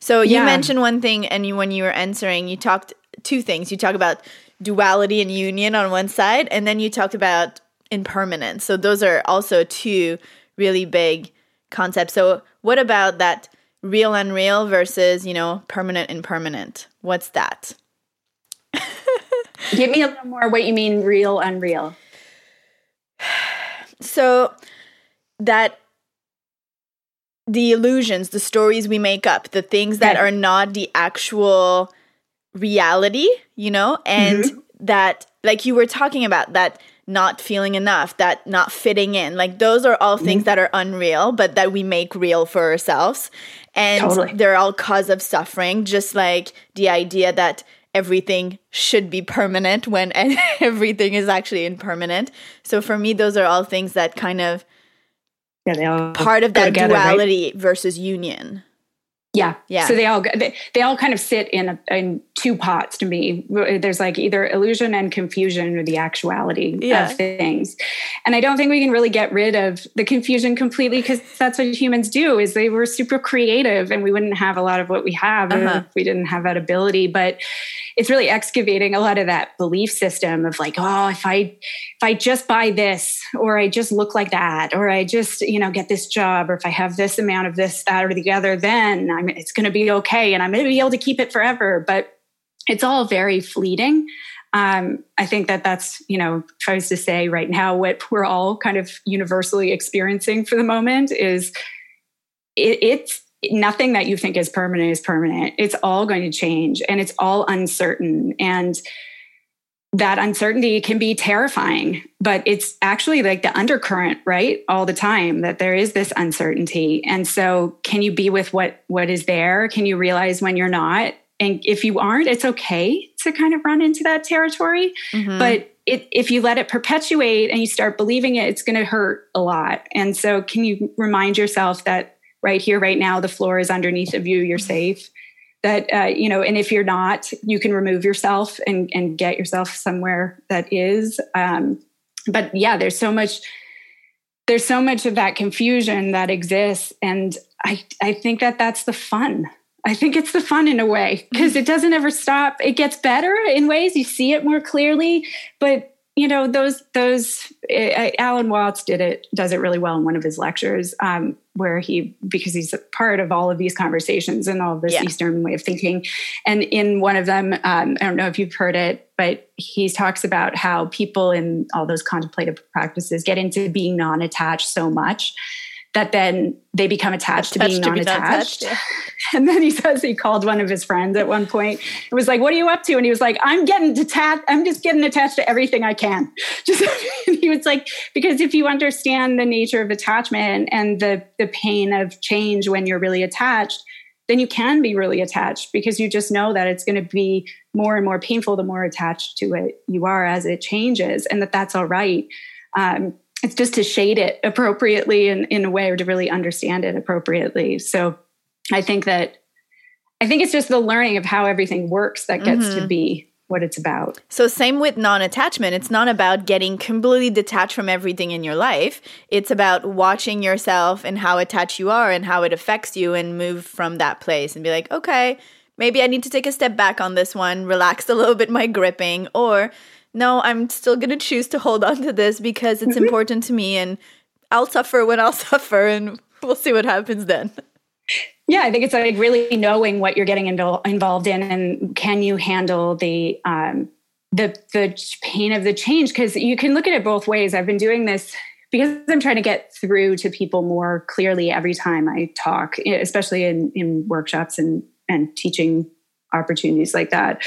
So you yeah. mentioned one thing, and you, when you were answering, you talked two things. You talk about duality and union on one side, and then you talked about impermanence. So those are also two really big concepts. So what about that real unreal versus, you know, permanent and impermanent? What's that? Give me a little more what you mean real unreal. So that the illusions, the stories we make up, the things that are not the actual reality, you know, and mm-hmm. that like you were talking about that not feeling enough, that not fitting in. Like those are all things mm-hmm. that are unreal, but that we make real for ourselves. And totally. they're all cause of suffering, just like the idea that everything should be permanent when everything is actually impermanent. So for me, those are all things that kind of yeah, part of that together, duality right? versus union. Yeah. Yeah. So they all they, they all kind of sit in a, in two pots to me. There's like either illusion and confusion or the actuality yeah. of things. And I don't think we can really get rid of the confusion completely because that's what humans do is they were super creative and we wouldn't have a lot of what we have uh-huh. if we didn't have that ability. But it's really excavating a lot of that belief system of like, oh, if I if I just buy this or I just look like that or I just, you know, get this job or if I have this amount of this, that or the other, then I'm, it's going to be okay and I'm going to be able to keep it forever. But it's all very fleeting. Um, I think that that's, you know, tries to say right now what we're all kind of universally experiencing for the moment is it, it's nothing that you think is permanent is permanent. It's all going to change and it's all uncertain. And that uncertainty can be terrifying, but it's actually like the undercurrent, right? All the time that there is this uncertainty. And so can you be with what what is there? Can you realize when you're not? And if you aren't, it's okay to kind of run into that territory. Mm-hmm. But it, if you let it perpetuate and you start believing it, it's going to hurt a lot. And so, can you remind yourself that right here, right now, the floor is underneath of you, you're mm-hmm. safe? that uh, you know and if you're not you can remove yourself and and get yourself somewhere that is. Um, but yeah there's so much there's so much of that confusion that exists. And i i think that that's the fun. I think it's the fun in a way because it doesn't ever stop. It gets better in ways. You see it more clearly. But you know those those uh, alan watts did it does it really well in one of his lectures um, where he because he's a part of all of these conversations and all this yeah. eastern way of thinking and in one of them um, i don't know if you've heard it but he talks about how people in all those contemplative practices get into being non-attached so much that then they become attached, attached to being non-attached. To be yeah. And then he says he called one of his friends at one point. It was like, "What are you up to?" And he was like, "I'm getting attached. I'm just getting attached to everything I can." Just he was like, because if you understand the nature of attachment and the the pain of change when you're really attached, then you can be really attached because you just know that it's going to be more and more painful the more attached to it you are as it changes, and that that's all right. Um, it's just to shade it appropriately in, in a way or to really understand it appropriately. So I think that I think it's just the learning of how everything works that gets mm-hmm. to be what it's about. So same with non-attachment. It's not about getting completely detached from everything in your life. It's about watching yourself and how attached you are and how it affects you and move from that place and be like, "Okay, maybe I need to take a step back on this one, relax a little bit my gripping or no, I'm still going to choose to hold on to this because it's mm-hmm. important to me and I'll suffer when I'll suffer and we'll see what happens then. Yeah, I think it's like really knowing what you're getting involved in and can you handle the um, the the pain of the change because you can look at it both ways. I've been doing this because I'm trying to get through to people more clearly every time I talk, especially in, in workshops and and teaching opportunities like that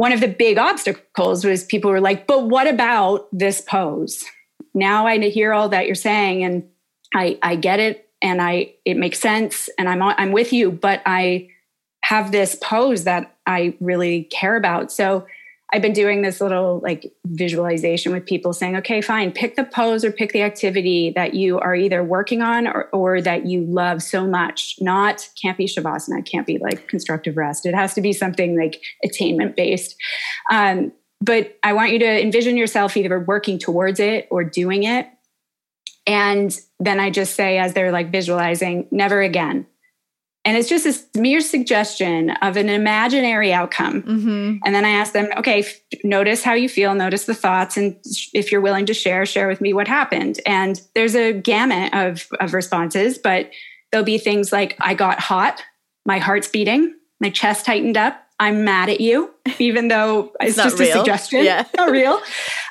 one of the big obstacles was people were like, but what about this pose? Now I hear all that you're saying and I, I get it and I it makes sense and I'm I'm with you, but I have this pose that I really care about. So I've been doing this little like visualization with people saying, okay, fine, pick the pose or pick the activity that you are either working on or, or that you love so much. Not, can't be Shavasana, can't be like constructive rest. It has to be something like attainment based. Um, but I want you to envision yourself either working towards it or doing it. And then I just say, as they're like visualizing, never again and it's just this mere suggestion of an imaginary outcome. Mm-hmm. And then I ask them, okay, f- notice how you feel, notice the thoughts. And if you're willing to share, share with me what happened. And there's a gamut of, of responses, but there'll be things like, I got hot, my heart's beating, my chest tightened up, I'm mad at you, even though it's, it's just real. a suggestion, yeah. not real.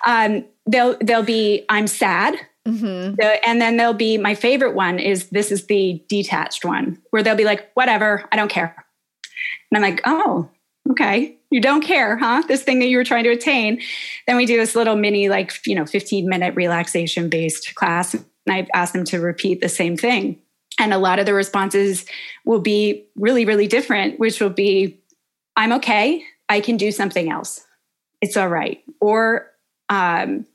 Um, they'll, they'll be, I'm sad, Mm-hmm. The, and then there'll be my favorite one is this is the detached one where they'll be like, whatever, I don't care. And I'm like, oh, okay. You don't care, huh? This thing that you were trying to attain. Then we do this little mini, like, you know, 15 minute relaxation based class. And I ask them to repeat the same thing. And a lot of the responses will be really, really different, which will be, I'm okay. I can do something else. It's all right. Or, um,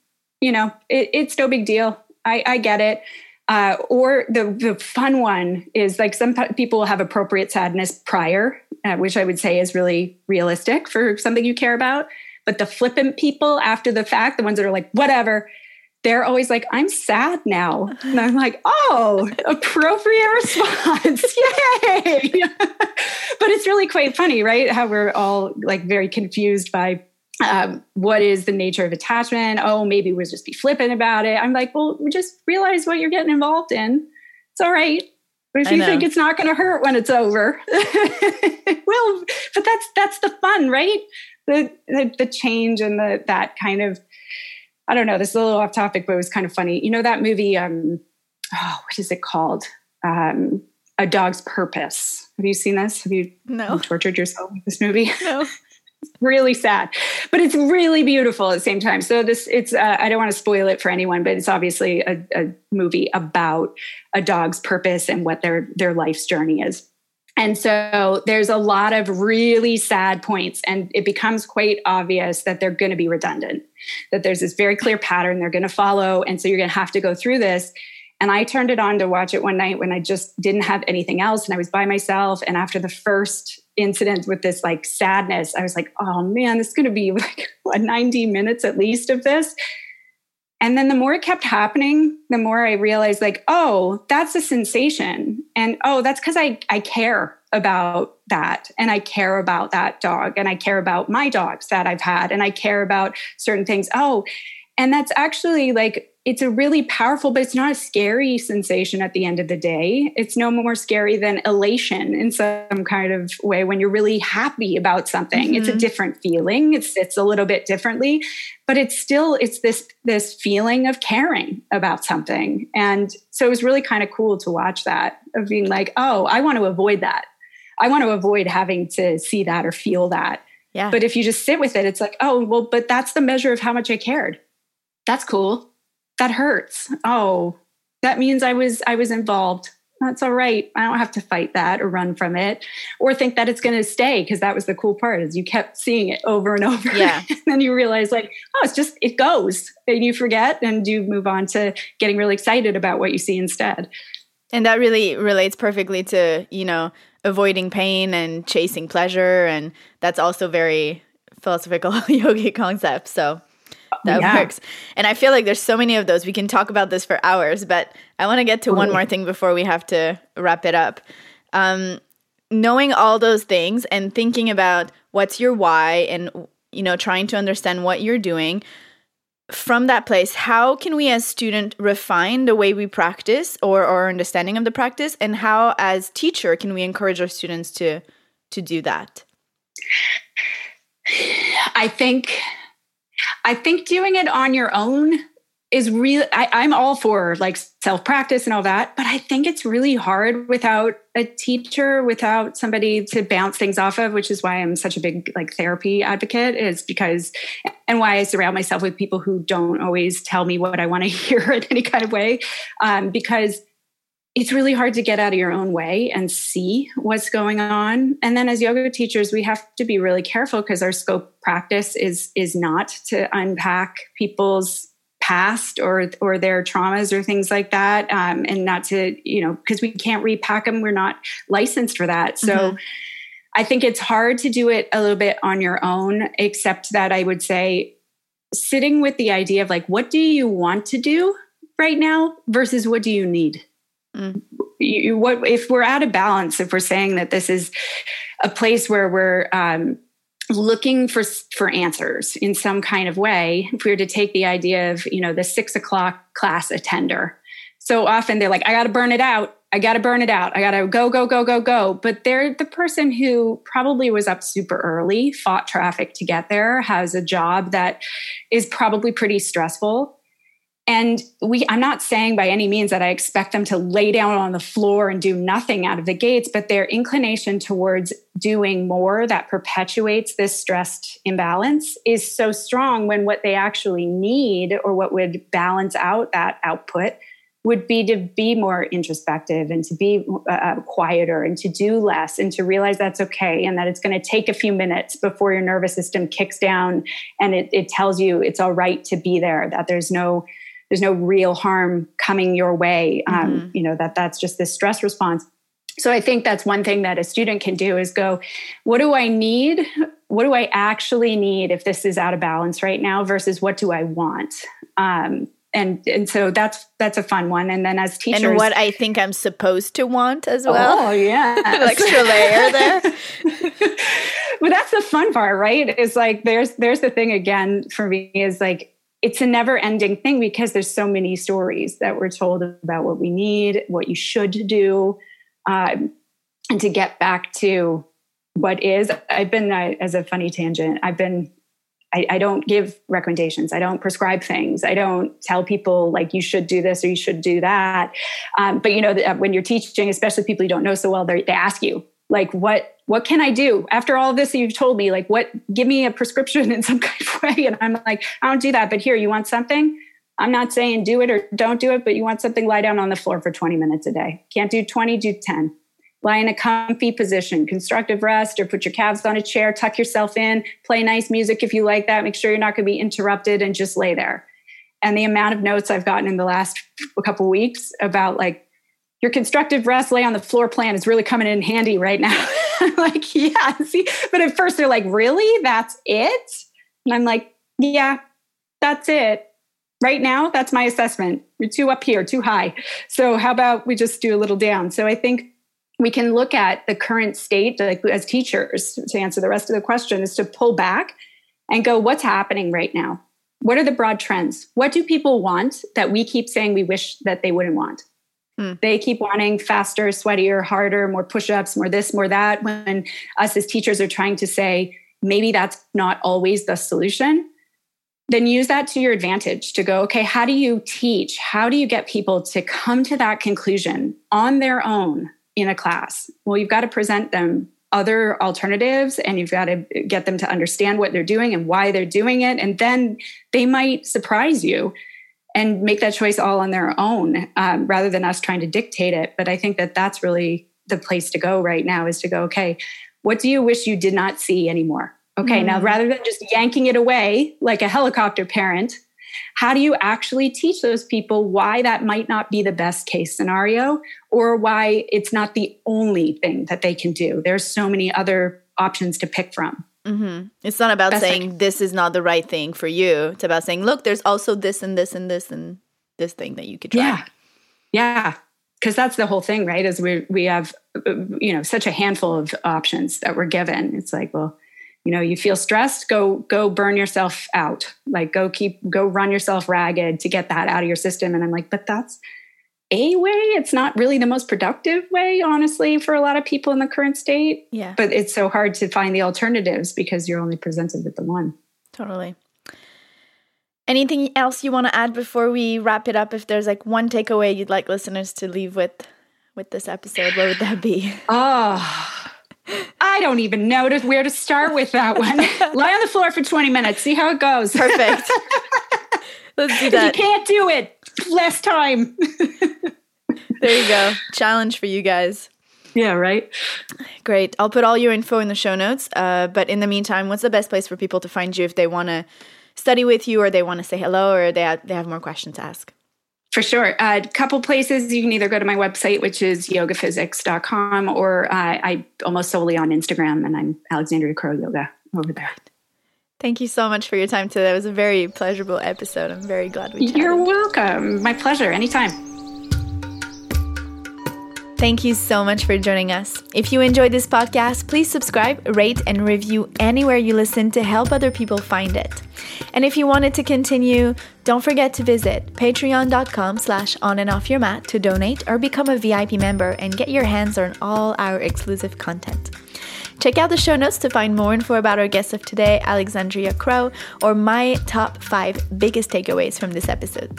you know, it, it's no big deal. I, I get it. Uh, or the the fun one is like some people will have appropriate sadness prior, uh, which I would say is really realistic for something you care about. But the flippant people after the fact, the ones that are like whatever, they're always like, I'm sad now. And I'm like, oh, appropriate response. Yay. but it's really quite funny, right? How we're all like very confused by um, what is the nature of attachment? Oh, maybe we'll just be flippant about it. I'm like, well, just realize what you're getting involved in. It's all right. But if I you know. think it's not going to hurt when it's over, well, but that's that's the fun, right? The, the the change and the that kind of I don't know. This is a little off topic, but it was kind of funny. You know that movie? Um, oh, what is it called? Um, A Dog's Purpose. Have you seen this? Have you no. tortured yourself with this movie? No. really sad but it's really beautiful at the same time so this it's uh, i don't want to spoil it for anyone but it's obviously a, a movie about a dog's purpose and what their their life's journey is and so there's a lot of really sad points, and it becomes quite obvious that they're going to be redundant, that there's this very clear pattern they're going to follow. And so you're going to have to go through this. And I turned it on to watch it one night when I just didn't have anything else and I was by myself. And after the first incident with this like sadness, I was like, oh man, this is going to be like 90 minutes at least of this. And then the more it kept happening, the more I realized, like, oh, that's a sensation. And oh, that's because I, I care about that. And I care about that dog. And I care about my dogs that I've had. And I care about certain things. Oh, and that's actually like it's a really powerful, but it's not a scary sensation at the end of the day. It's no more scary than elation in some kind of way when you're really happy about something. Mm-hmm. It's a mm-hmm. different feeling. It's it's a little bit differently, but it's still it's this this feeling of caring about something. And so it was really kind of cool to watch that of being like, oh, I want to avoid that. I want to avoid having to see that or feel that. Yeah. But if you just sit with it, it's like, oh, well, but that's the measure of how much I cared. That's cool that hurts. Oh, that means I was I was involved. That's all right. I don't have to fight that or run from it or think that it's going to stay because that was the cool part is you kept seeing it over and over. Yeah. and then you realize like, oh, it's just it goes. And you forget and you move on to getting really excited about what you see instead. And that really relates perfectly to, you know, avoiding pain and chasing pleasure and that's also very philosophical yogic concept. So that yeah. works. And I feel like there's so many of those. We can talk about this for hours, but I want to get to Ooh. one more thing before we have to wrap it up. Um, knowing all those things and thinking about what's your why and you know trying to understand what you're doing from that place how can we as student refine the way we practice or our understanding of the practice and how as teacher can we encourage our students to to do that i think I think doing it on your own is really I, am all for like self-practice and all that, but I think it's really hard without a teacher, without somebody to bounce things off of, which is why I'm such a big like therapy advocate, is because and why I surround myself with people who don't always tell me what I want to hear in any kind of way. Um, because it's really hard to get out of your own way and see what's going on. And then as yoga teachers we have to be really careful because our scope practice is is not to unpack people's past or or their traumas or things like that um, and not to you know because we can't repack them we're not licensed for that. So mm-hmm. i think it's hard to do it a little bit on your own except that i would say sitting with the idea of like what do you want to do right now versus what do you need Mm. You, what if we're out of balance? If we're saying that this is a place where we're um, looking for for answers in some kind of way, if we were to take the idea of you know the six o'clock class attender, so often they're like, I got to burn it out. I got to burn it out. I got to go, go, go, go, go. But they're the person who probably was up super early, fought traffic to get there, has a job that is probably pretty stressful and we, I'm not saying by any means that I expect them to lay down on the floor and do nothing out of the gates, but their inclination towards doing more that perpetuates this stressed imbalance is so strong when what they actually need or what would balance out that output would be to be more introspective and to be uh, uh quieter and to do less and to realize that's okay and that it's going to take a few minutes before your nervous system kicks down and it, it tells you it's all right to be there, that there's no there's no real harm coming your way um, mm-hmm. you know that that's just this stress response. So i think that's one thing that a student can do is go what do i need? What do i actually need if this is out of balance right now versus what do i want? Um, and and so that's that's a fun one. And then as teachers and what i think i'm supposed to want as well. Oh yeah extra layer there. But that's the fun part right? Is like there's there's the thing again for me is like it's a never ending thing because there's so many stories that we're told about what we need, what you should do. Um, and to get back to what is, I've been, uh, as a funny tangent, I've been I, I, don't give recommendations. I don't prescribe things. I don't tell people like you should do this or you should do that. Um, but you know, uh, when you're teaching, especially people you don't know so well, they ask you like, what what can I do after all this you've told me? Like, what? Give me a prescription in some kind of way. And I'm like, I don't do that. But here, you want something? I'm not saying do it or don't do it, but you want something, lie down on the floor for 20 minutes a day. Can't do 20, do 10 lie in a comfy position, constructive rest, or put your calves on a chair, tuck yourself in, play nice music if you like that. Make sure you're not going to be interrupted and just lay there. And the amount of notes I've gotten in the last couple weeks about like your constructive rest lay on the floor plan is really coming in handy right now. I'm like, yeah, see, but at first they're like, really? That's it? And I'm like, yeah, that's it. Right now, that's my assessment. You're too up here, too high. So how about we just do a little down? So I think we can look at the current state like as teachers to answer the rest of the question is to pull back and go what's happening right now what are the broad trends what do people want that we keep saying we wish that they wouldn't want hmm. they keep wanting faster sweatier harder more push-ups more this more that when us as teachers are trying to say maybe that's not always the solution then use that to your advantage to go, okay, how do you teach? How do you get people to come to that conclusion on their own in a class? Well, you've got to present them other alternatives and you've got to get them to understand what they're doing and why they're doing it. And then they might surprise you and make that choice all on their own um, rather than us trying to dictate it. But I think that that's really the place to go right now is to go, okay, what do you wish you did not see anymore? Okay, mm-hmm. now rather than just yanking it away like a helicopter parent, how do you actually teach those people why that might not be the best case scenario or why it's not the only thing that they can do? There's so many other options to pick from. Mm-hmm. It's not about saying this is not the right thing for you. It's about saying, look, there's also this and this and this and this thing that you could try. Yeah. Yeah. Because that's the whole thing, right? Is we we have you know such a handful of options that we're given. It's like, well, you know you feel stressed go go burn yourself out like go keep go run yourself ragged to get that out of your system and i'm like but that's a way it's not really the most productive way honestly for a lot of people in the current state yeah but it's so hard to find the alternatives because you're only presented with the one totally anything else you want to add before we wrap it up if there's like one takeaway you'd like listeners to leave with with this episode what would that be oh I don't even know to, where to start with that one. Lie on the floor for 20 minutes, see how it goes. Perfect. Let's do that. If you can't do it, less time. there you go. Challenge for you guys. Yeah, right. Great. I'll put all your info in the show notes. Uh, but in the meantime, what's the best place for people to find you if they want to study with you or they want to say hello or they have, they have more questions to ask? For sure. A uh, couple places you can either go to my website, which is yogaphysics.com, or uh, I almost solely on Instagram, and I'm Alexandria Crow Yoga over there. Thank you so much for your time today. It was a very pleasurable episode. I'm very glad we chatted. You're welcome. My pleasure. Anytime. Thank you so much for joining us. If you enjoyed this podcast, please subscribe, rate, and review anywhere you listen to help other people find it. And if you wanted to continue, don't forget to visit patreon.com slash on and off your mat to donate or become a VIP member and get your hands on all our exclusive content. Check out the show notes to find more info about our guest of today, Alexandria Crow, or my top five biggest takeaways from this episode.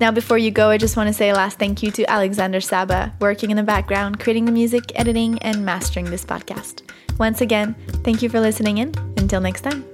Now, before you go, I just want to say a last thank you to Alexander Saba, working in the background, creating the music, editing, and mastering this podcast. Once again, thank you for listening in. Until next time.